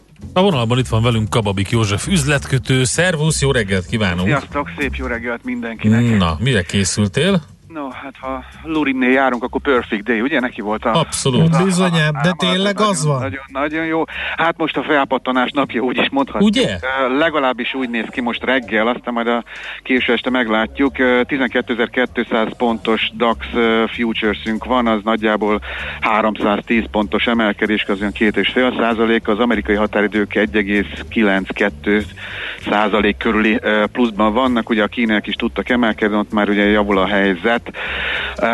A vonalban itt van velünk Kababik József üzletkötő. Szervusz, jó reggelt kívánunk! Sziasztok, szép jó reggelt mindenkinek. Na, mire készültél? No, hát ha Lurinnél járunk, akkor Perfect Day, ugye? Neki volt a... Abszolút. Bizonyám, de tényleg nagyon, az van? Nagyon, nagyon jó. Hát most a felpattanás napja, úgy is mondhatjuk. Ugye? Legalábbis úgy néz ki most reggel, aztán majd a késő este meglátjuk. Ö, 12.200 pontos DAX futuresünk van, az nagyjából 310 pontos emelkedés, olyan 2,5 százalék, az amerikai határidők 1,92 százalék körüli pluszban vannak, ugye a kínaiak is tudtak emelkedni, ott már ugye javul a helyzet. Ö,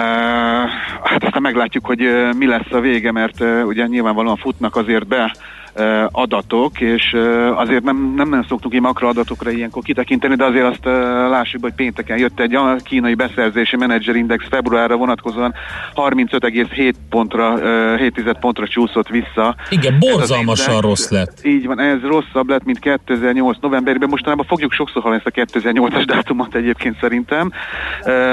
Hát aztán meglátjuk, hogy mi lesz a vége, mert ugye nyilvánvalóan futnak azért be adatok, és azért nem, nem, szoktuk így makroadatokra ilyenkor kitekinteni, de azért azt lássuk, hogy pénteken jött egy a kínai beszerzési menedzserindex februárra vonatkozóan 35,7 pontra, ö, 7 pontra csúszott vissza. Igen, borzalmasan index. rossz lett. Így van, ez rosszabb lett, mint 2008 novemberben. Mostanában fogjuk sokszor hallani ezt a 2008-as dátumot egyébként szerintem,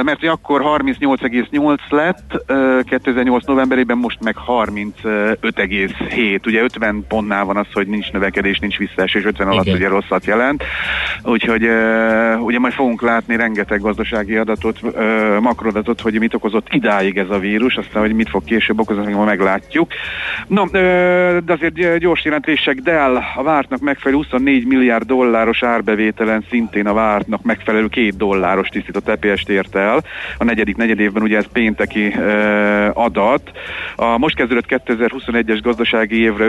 mert hogy akkor 38,8 lett, ö, 2008 novemberében most meg 35,7. Ugye 50 pontnál van az, hogy nincs növekedés, nincs visszaesés, 50 alatt Igen. ugye rosszat jelent. Úgyhogy ugye majd fogunk látni rengeteg gazdasági adatot, ö, makroadatot, hogy mit okozott idáig ez a vírus, aztán hogy mit fog később okozni, majd meglátjuk. No, de azért gy- gyors jelentések, Dell a vártnak megfelelő 24 milliárd dolláros árbevételen szintén a vártnak megfelelő két dolláros tisztított EPS-t ért el. A negyedik negyedévben ugye ez pénteki adat. A most kezdődött 2021-es gazdasági évre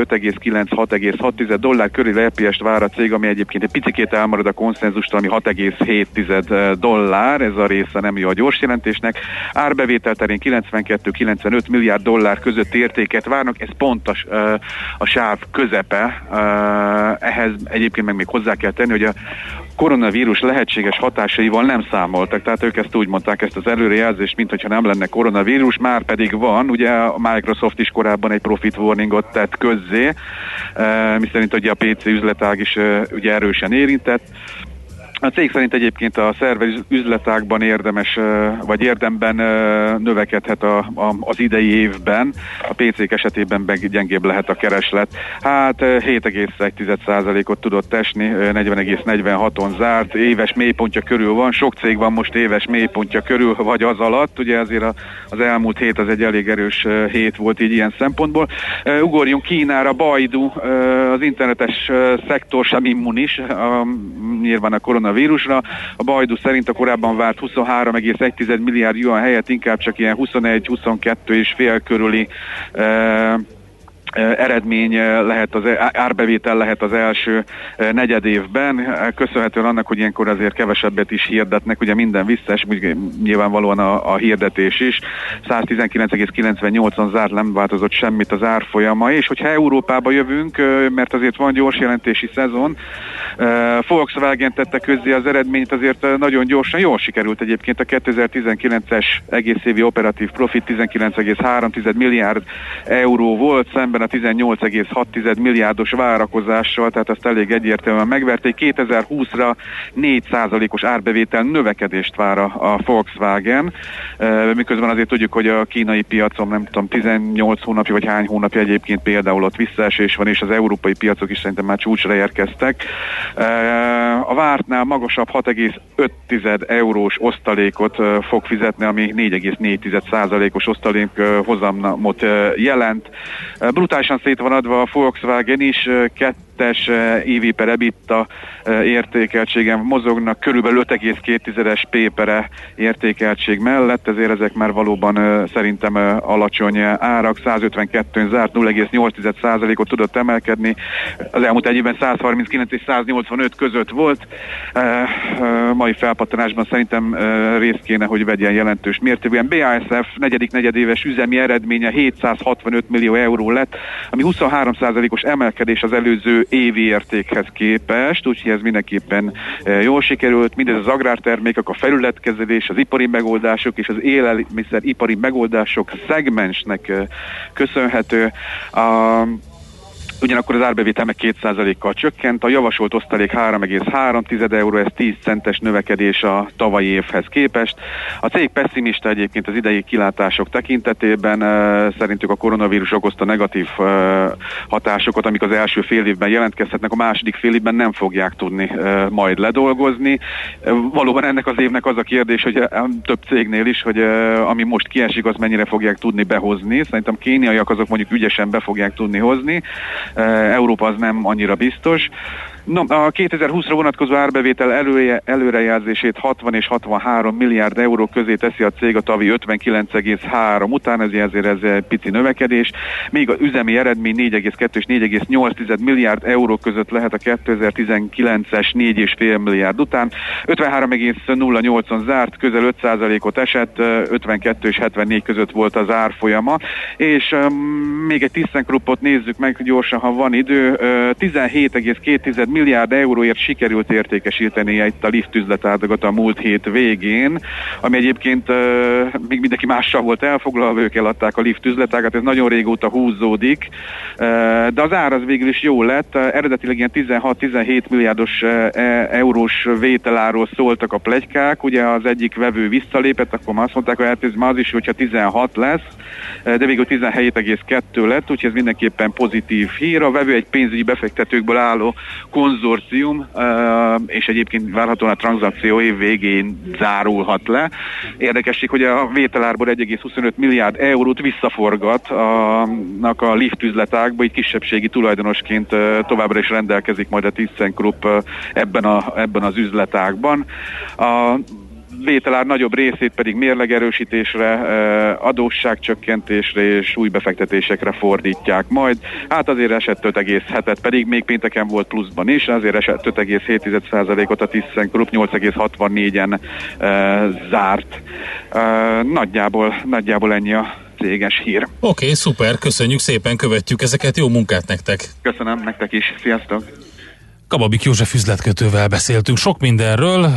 5,9-6,6 dollár körül EPS-t vár a cég, ami egyébként egy picikét elmarad a konszenzustól, ami 6,7 dollár, ez a része nem jó a gyors jelentésnek. Árbevétel terén 92-95 milliárd dollár között értéket várnak, ez pont a, ö, a sáv közepe. Ö, Ehhez egyébként meg még hozzá kell tenni, hogy a koronavírus lehetséges hatásaival nem számoltak, tehát ők ezt úgy mondták, ezt az előrejelzést, mint hogyha nem lenne koronavírus, már pedig van, ugye a Microsoft is korábban egy profit warningot tett közzé, eh, miszerint ugye a PC üzletág is eh, ugye erősen érintett, A cég szerint egyébként a szerver üzletákban érdemes, vagy érdemben növekedhet a, a, az idei évben, a PC-k esetében meg gyengébb lehet a kereslet. Hát ö, 7,1%-ot tudott esni, ö, 40,46-on zárt, éves mélypontja körül van, sok cég van most éves mélypontja körül, vagy az alatt, ugye a, az elmúlt hét az egy elég erős hét volt így ilyen szempontból. Ugorjunk Kínára, Baidu, az internetes szektor sem immunis, nyilván a koronavírusra. A Baidu szerint a korábban várt 23,1 milliárd yuan helyett inkább csak ilyen 21-22 és fél körüli ö, eredmény lehet az árbevétel lehet az első negyed évben, köszönhetően annak, hogy ilyenkor azért kevesebbet is hirdetnek, ugye minden visszaes, nyilvánvalóan a, a hirdetés is, 119,98-on zárt, nem változott semmit az árfolyama, és hogyha Európába jövünk, mert azért van gyors jelentési szezon, Volkswagen tette közzé az eredményt, azért nagyon gyorsan, jól sikerült egyébként a 2019-es egész évi operatív profit 19,3 milliárd euró volt, szemben a 18,6 milliárdos várakozással, tehát ezt elég egyértelműen megverték. 2020-ra 4%-os árbevétel növekedést vár a, Volkswagen, miközben azért tudjuk, hogy a kínai piacon nem tudom, 18 hónapja vagy hány hónapja egyébként például ott visszaesés van, és az európai piacok is szerintem már csúcsra érkeztek. A vártnál magasabb 6,5 eurós osztalékot fog fizetni, ami 4,4%-os osztalék hozamot jelent. Brutálisan szét van adva a Volkswagen is, kettes EV per EBITDA értékeltségen mozognak, körülbelül 5,2-es P per értékeltség mellett, ezért ezek már valóban szerintem alacsony árak, 152-n zárt, 0,8%-ot tudott emelkedni, az elmúlt egy évben 139 és 185 között volt, mai felpattanásban szerintem részt kéne, hogy vegyen jelentős mértékben. BASF negyedik negyedéves üzemi eredménye 765 millió euró lett, ami 23%-os emelkedés az előző évi értékhez képest, úgyhogy ez mindenképpen jól sikerült. Mindez az agrártermékek, a felületkezelés, az ipari megoldások és az élelmiszer ipari megoldások szegmensnek köszönhető. A Ugyanakkor az árbevétel meg 2%-kal csökkent, a javasolt osztalék 3,3 euró, ez 10 centes növekedés a tavalyi évhez képest. A cég pessimista egyébként az idei kilátások tekintetében, szerintük a koronavírus okozta negatív hatásokat, amik az első fél évben jelentkezhetnek, a második fél évben nem fogják tudni majd ledolgozni. Valóban ennek az évnek az a kérdés, hogy több cégnél is, hogy ami most kiesik, az mennyire fogják tudni behozni. Szerintem kéniaiak azok mondjuk ügyesen be fogják tudni hozni. Európa az nem annyira biztos. No, a 2020-ra vonatkozó árbevétel elője, előrejelzését 60 és 63 milliárd euró közé teszi a cég a tavi 59,3 után, ezért ezért ez egy pici növekedés, míg az üzemi eredmény 4,2 és 4,8 milliárd euró között lehet a 2019-es 4,5 milliárd után. 53,08-on zárt, közel 5%-ot esett, 52 és 74 között volt az árfolyama, és um, még egy ThyssenKruppot nézzük meg gyorsan, ha van idő, uh, 17,2 milliárd euróért sikerült értékesíteni itt a lift üzletágat a múlt hét végén, ami egyébként uh, még mindenki mással volt elfoglalva, ők eladták a lift üzletágat, ez nagyon régóta húzódik, uh, de az ár az végül is jó lett, uh, eredetileg ilyen 16-17 milliárdos uh, eurós vételáról szóltak a plegykák, ugye az egyik vevő visszalépett, akkor már azt mondták, hogy hát ez már az is, hogyha 16 lesz, de végül 17,2 lett, úgyhogy ez mindenképpen pozitív hír. A vevő egy pénzügyi befektetőkből álló konzorcium, és egyébként várhatóan a tranzakció év végén zárulhat le. Érdekesség, hogy a vételárból 1,25 milliárd eurót visszaforgat a, a lift üzletákba, így kisebbségi tulajdonosként továbbra is rendelkezik majd a ThyssenKrupp ebben, a, ebben az üzletákban. A vételár nagyobb részét pedig mérlegerősítésre, adósságcsökkentésre és új befektetésekre fordítják majd. Hát azért esett 5,7-et, pedig még pénteken volt pluszban is, azért esett 5,7%-ot a ThyssenKrupp 8,64-en zárt. Nagyjából, nagyjából ennyi a céges hír. Oké, okay, szuper, köszönjük szépen, követjük ezeket, jó munkát nektek! Köszönöm, nektek is, sziasztok! Kababik József üzletkötővel beszéltünk sok mindenről,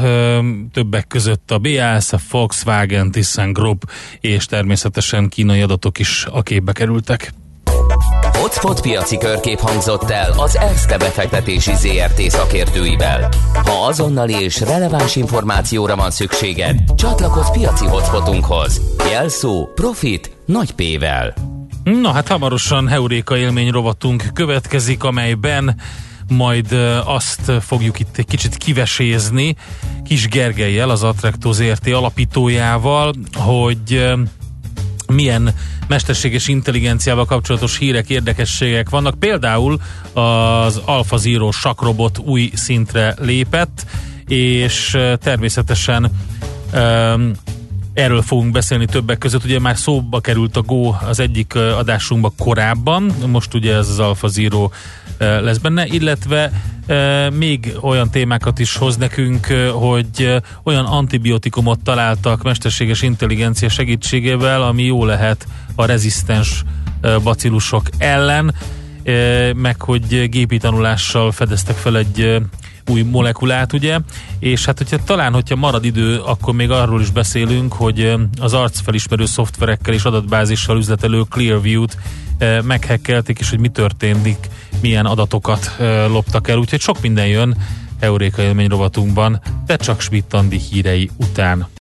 többek között a BASF, Volkswagen, ThyssenKrupp és természetesen kínai adatok is a képbe kerültek. Hotspot piaci körkép hangzott el az ESZTE befektetési ZRT szakértőivel. Ha azonnali és releváns információra van szükséged, csatlakozz piaci hotspotunkhoz. Jelszó Profit nagy P-vel. Na hát hamarosan Heuréka élmény rovatunk következik, amelyben majd azt fogjuk itt egy kicsit kivesézni Kis Gergelyel, az Attracto ZRT alapítójával, hogy milyen mesterséges intelligenciával kapcsolatos hírek, érdekességek vannak. Például az Alpha Zero sakrobot új szintre lépett, és természetesen öm, Erről fogunk beszélni többek között, ugye már szóba került a Go az egyik adásunkban korábban, most ugye ez az Alpha Zero ö, lesz benne, illetve még olyan témákat is hoz nekünk, hogy olyan antibiotikumot találtak mesterséges intelligencia segítségével, ami jó lehet a rezisztens bacillusok ellen, meg hogy gépi tanulással fedeztek fel egy új molekulát, ugye, és hát hogyha talán, hogyha marad idő, akkor még arról is beszélünk, hogy az arcfelismerő szoftverekkel és adatbázissal üzletelő Clearview-t meghekkelték, és hogy mi történik, milyen adatokat loptak el, úgyhogy sok minden jön Euréka élmény rovatunkban, de csak Schmidt hírei után.